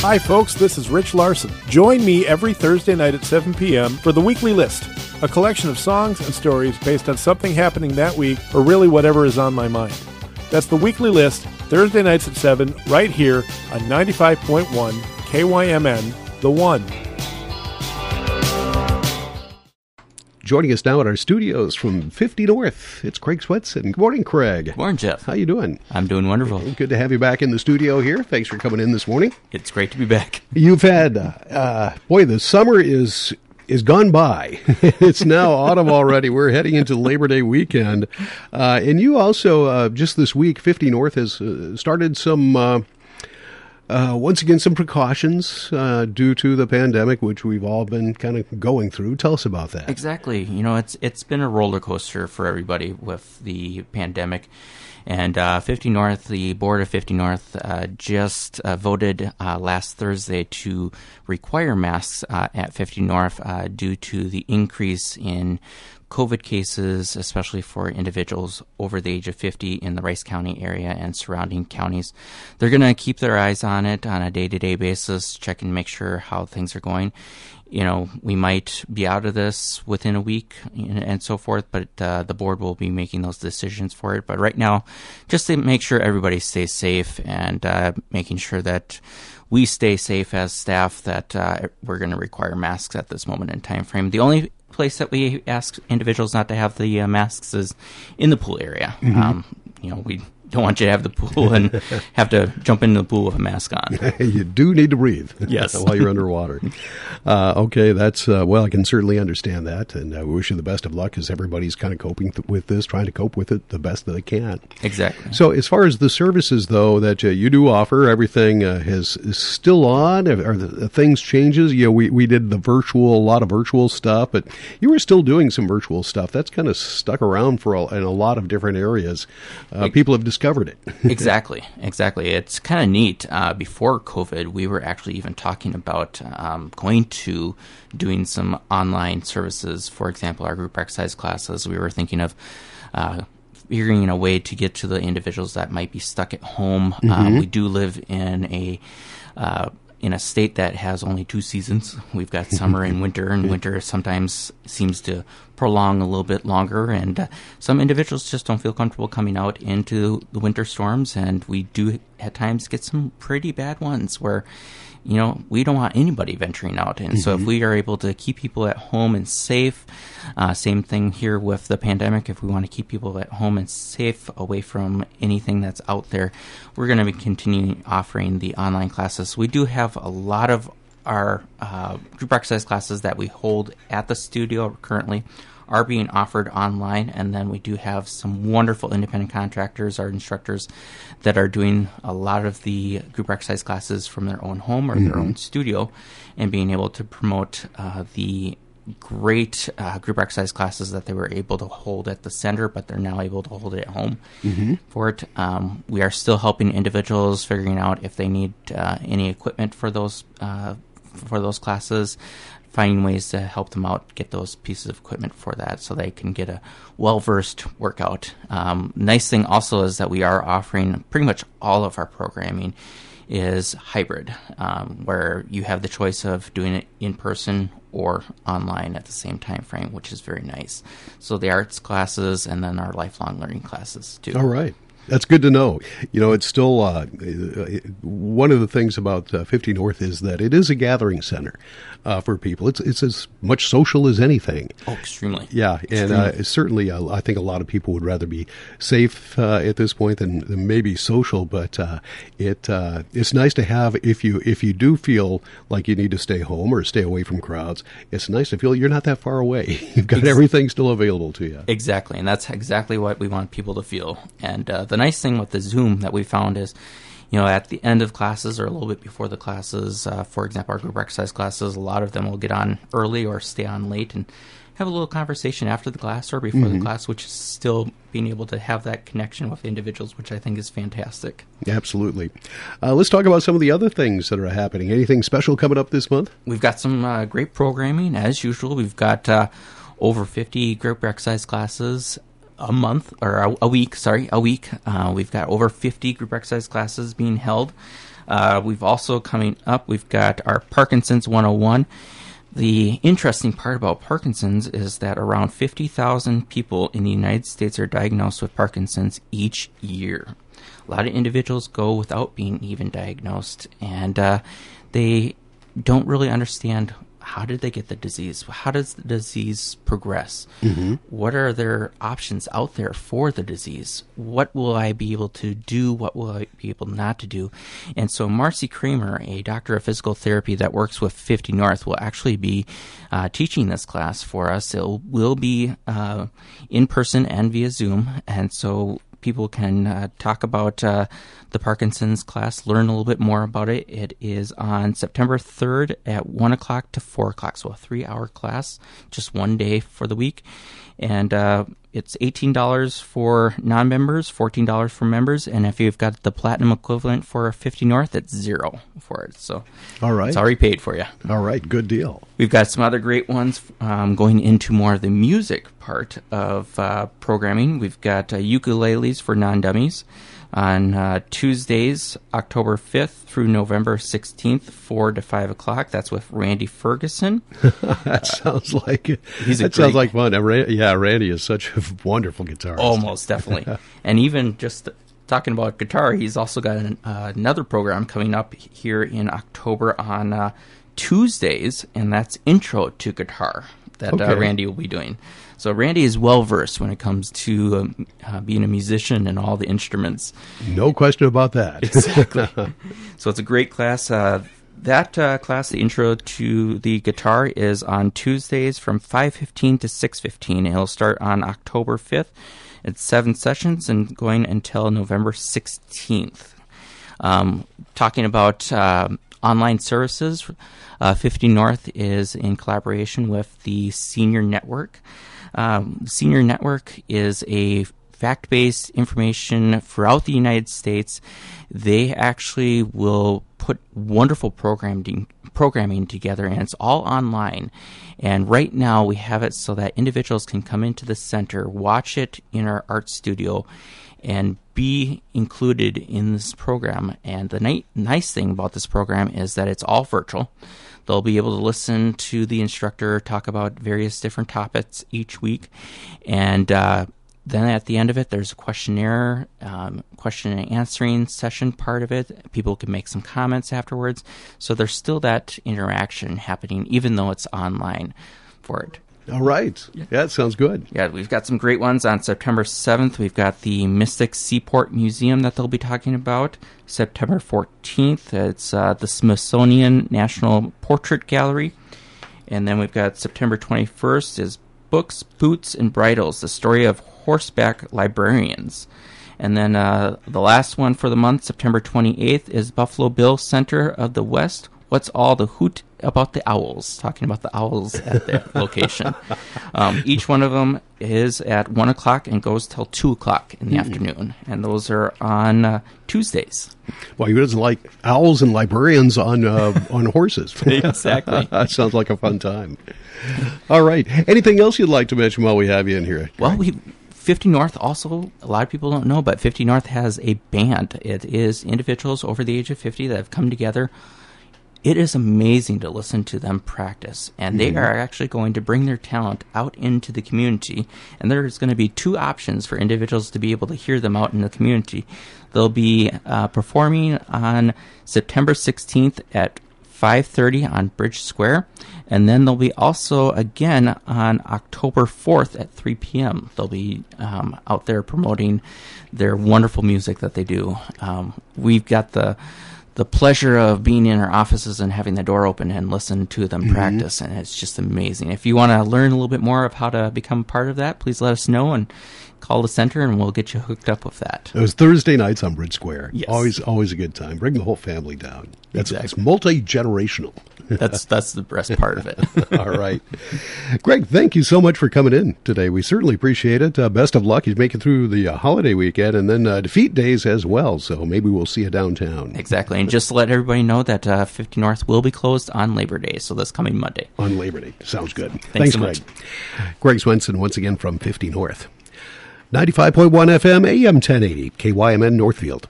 Hi, folks, this is Rich Larson. Join me every Thursday night at 7 p.m. for the Weekly List, a collection of songs and stories based on something happening that week or really whatever is on my mind. That's the Weekly List, Thursday nights at 7, right here on 95.1 KYMN, The One. Joining us now at our studios from 50 North, it's Craig Swenson. Good morning, Craig. Good Morning, Jeff. How you doing? I'm doing wonderful. Good to have you back in the studio here. Thanks for coming in this morning. It's great to be back. You've had, uh, boy, the summer is is gone by. it's now autumn already. We're heading into Labor Day weekend, uh, and you also uh, just this week, 50 North has uh, started some. Uh, once again, some precautions uh, due to the pandemic, which we've all been kind of going through. Tell us about that. Exactly. You know, it's it's been a roller coaster for everybody with the pandemic. And uh, 50 North, the board of 50 North uh, just uh, voted last Thursday to require masks at 50 North due to the increase in COVID cases, especially for individuals over the age of 50 in the Rice County area and surrounding counties. They're going to keep their eyes on it on a day to day basis, check and make sure how things are going. You know, we might be out of this within a week and so forth, but uh, the board will be making those decisions for it. But right now, just to make sure everybody stays safe and uh, making sure that we stay safe as staff, that uh, we're going to require masks at this moment in time frame. The only place that we ask individuals not to have the uh, masks is in the pool area. Mm-hmm. Um, you know, we don't want you to have the pool and have to jump into the pool with a mask on. you do need to breathe. Yes. while you're underwater. Uh, okay, that's uh, well. I can certainly understand that, and uh, we wish you the best of luck as everybody's kind of coping th- with this, trying to cope with it the best that they can. Exactly. So, as far as the services though that uh, you do offer, everything uh, has is still on. Are the things changes? You know, we we did the virtual, a lot of virtual stuff, but you were still doing some virtual stuff. That's kind of stuck around for a, in a lot of different areas. Uh, people have discovered it. exactly, exactly. It's kind of neat. Uh, before COVID, we were actually even talking about um, going to doing some online services. For example, our group exercise classes. We were thinking of. Uh, figuring a way to get to the individuals that might be stuck at home. Uh, mm-hmm. we do live in a uh, in a state that has only two seasons. We've got summer and winter, and winter sometimes seems to prolong a little bit longer. And uh, some individuals just don't feel comfortable coming out into the winter storms, and we do at times get some pretty bad ones where you know, we don't want anybody venturing out. And mm-hmm. so if mm-hmm. we are able to keep people at home and safe, uh, same thing here with the pandemic. If we want to keep people at home and safe away from anything that's out there, we're going to be continuing offering the online classes. We do have a lot of our uh, group exercise classes that we hold at the studio currently are being offered online. And then we do have some wonderful independent contractors, our instructors, that are doing a lot of the group exercise classes from their own home or mm-hmm. their own studio and being able to promote uh, the great uh, group exercise classes that they were able to hold at the center, but they're now able to hold it at home mm-hmm. for it. Um, we are still helping individuals figuring out if they need uh, any equipment for those uh, for those classes finding ways to help them out, get those pieces of equipment for that so they can get a well versed workout. Um, nice thing also is that we are offering pretty much all of our programming is hybrid, um, where you have the choice of doing it in person or online at the same time frame, which is very nice. So the arts classes and then our lifelong learning classes too. All right. That's good to know. You know, it's still uh, one of the things about uh, 50 North is that it is a gathering center uh, for people. It's it's as much social as anything. Oh, extremely. Yeah, and uh, certainly, uh, I think a lot of people would rather be safe uh, at this point than, than maybe social. But it it's nice to have if you if you do feel like you need to stay home or stay away from crowds. It's nice to feel you're not that far away. You've got everything still available to you. Exactly, and that's exactly what we want people to feel. And the nice thing with the Zoom that we found is, you know, at the end of classes or a little bit before the classes, uh, for example, our group exercise classes, a lot of them will get on early or stay on late and have a little conversation after the class or before mm-hmm. the class, which is still being able to have that connection with individuals, which I think is fantastic. Absolutely. Uh, let's talk about some of the other things that are happening. Anything special coming up this month? We've got some uh, great programming as usual. We've got uh, over 50 group exercise classes a month or a, a week. Sorry, a week. Uh, we've got over 50 group exercise classes being held. Uh, we've also coming up, we've got our Parkinson's 101. The interesting part about Parkinson's is that around 50,000 people in the United States are diagnosed with Parkinson's each year. A lot of individuals go without being even diagnosed, and uh, they don't really understand how did they get the disease? How does the disease progress? Mm-hmm. What are their options out there for the disease? What will I be able to do? What will I be able not to do? And so, Marcy Kramer, a doctor of physical therapy that works with 50 North, will actually be uh, teaching this class for us. It will be uh, in person and via Zoom. And so, people can uh, talk about uh, the Parkinson's class, learn a little bit more about it. It is on September 3rd at 1 o'clock to 4 o'clock, so a three hour class, just one day for the week. And uh, it's $18 for non members, $14 for members. And if you've got the platinum equivalent for 50 North, it's zero for it. So All right. it's already paid for you. All right, good deal. We've got some other great ones um, going into more of the music part of uh, programming. We've got uh, ukuleles for non dummies on uh, Tuesdays, October 5th through November 16th, 4 to 5 o'clock. That's with Randy Ferguson. that sounds like He's a that sounds like fun. Yeah, Randy is such a wonderful guitarist. Almost definitely. and even just talking about guitar, he's also got an, uh, another program coming up here in October on uh, Tuesdays, and that's Intro to Guitar that Okay. uh, Randy will be doing. So Randy is well versed when it comes to um, uh, being a musician and all the instruments. No question about that. Exactly. so it's a great class. Uh, that uh, class, the intro to the guitar, is on Tuesdays from 5:15 to 6:15. It'll start on October 5th. It's seven sessions and going until November 16th. Um, talking about uh, online services, uh, 50 North is in collaboration with the Senior Network. Um, Senior Network is a fact based information throughout the United States. They actually will put wonderful programming programming together and it's all online. And right now we have it so that individuals can come into the center, watch it in our art studio and be included in this program. And the ni- nice thing about this program is that it's all virtual. They'll be able to listen to the instructor talk about various different topics each week. And uh, then at the end of it, there's a questionnaire, um, question and answering session part of it. People can make some comments afterwards. So there's still that interaction happening, even though it's online for it. All right. Yeah, that sounds good. Yeah, we've got some great ones on September 7th. We've got the Mystic Seaport Museum that they'll be talking about. September 14th, it's uh, the Smithsonian National Portrait Gallery. And then we've got September 21st is Books, Boots, and Bridles, the story of horseback librarians. And then uh, the last one for the month, September 28th, is Buffalo Bill Center of the West. What's all the hoot about the owls? Talking about the owls at that location. Um, each one of them is at 1 o'clock and goes till 2 o'clock in the afternoon. And those are on uh, Tuesdays. Well, who doesn't like owls and librarians on uh, on horses? Exactly. that sounds like a fun time. All right. Anything else you'd like to mention while we have you in here? Well, we 50 North also a lot of people don't know, but 50 North has a band. It is individuals over the age of 50 that have come together. It is amazing to listen to them practice, and they are actually going to bring their talent out into the community. And there's going to be two options for individuals to be able to hear them out in the community. They'll be uh, performing on September 16th at 5:30 on Bridge Square, and then they'll be also again on October 4th at 3 p.m. They'll be um, out there promoting their wonderful music that they do. Um, we've got the the pleasure of being in our offices and having the door open and listen to them mm-hmm. practice, and it's just amazing. If you want to learn a little bit more of how to become part of that, please let us know and call the center, and we'll get you hooked up with that. It was Thursday nights on Bridge Square. Yes. Always, always a good time. Bring the whole family down. That's it's multi generational. That's that's the best part of it. All right. Greg, thank you so much for coming in today. We certainly appreciate it. Uh, best of luck. You make it through the uh, holiday weekend and then uh, defeat days as well. So maybe we'll see you downtown Exactly, and just to let everybody know that uh, 50 North will be closed on Labor Day, so this coming Monday. on Labor Day. Sounds good. Thanks so Greg. much. Greg Swenson, once again from 50 North. 95.1 FM, AM 1080, KYMN Northfield.